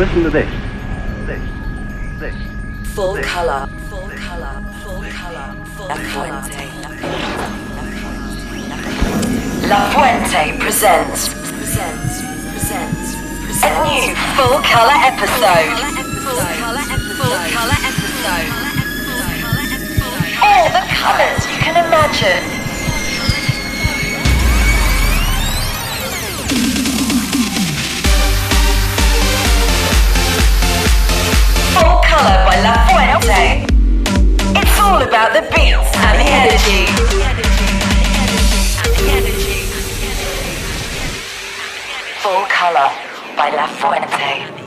Listen to this. This. This. Full This. color, full color, full color, full La Fuente. La Fuente presents, presents, presents, presents a new full color episode. Full color episode. Full color episode. All the colors you can imagine. Full color by La Fuente. It's all about the beats and the energy. Full color by La Fuente.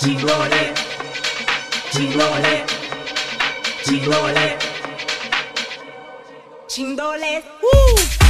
Chingole. Chingole. Chingole. Chingole. Woo!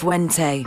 Fuente.